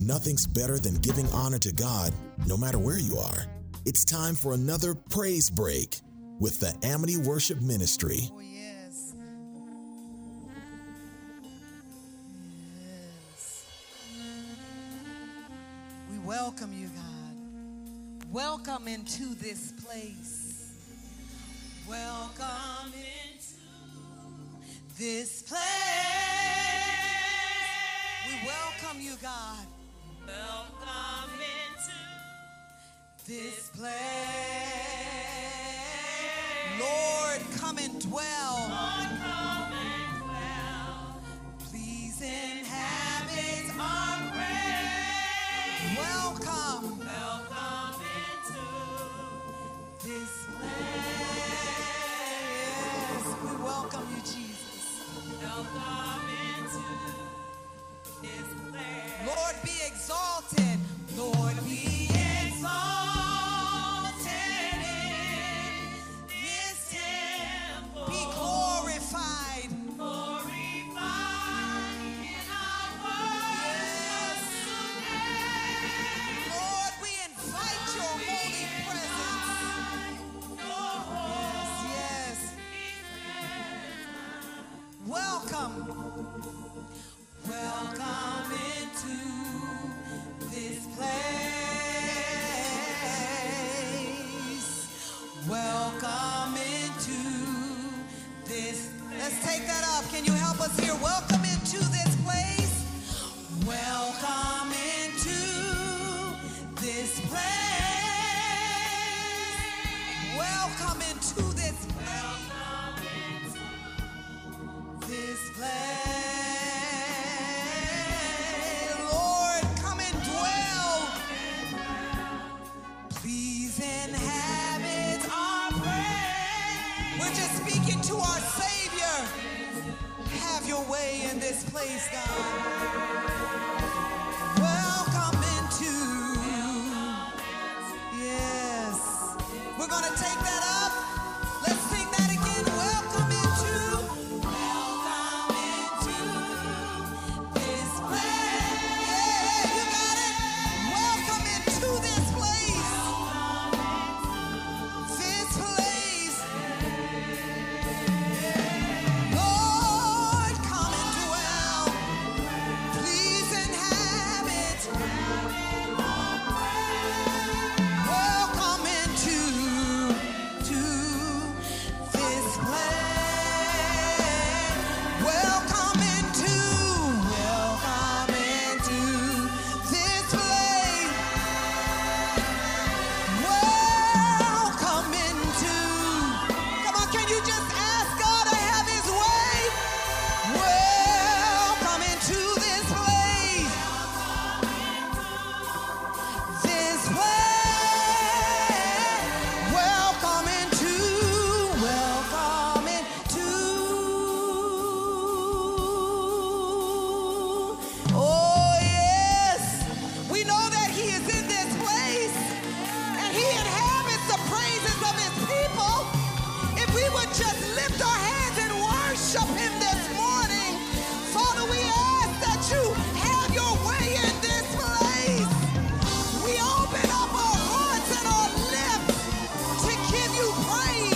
Nothing's better than giving honor to God, no matter where you are. It's time for another praise break with the Amity Worship Ministry. Oh, yes. Yes. We welcome you, God. Welcome into this place. Welcome into this place. We welcome you, God. Welcome into this place. Lord, come and dwell. you're welcome. gonna Oi!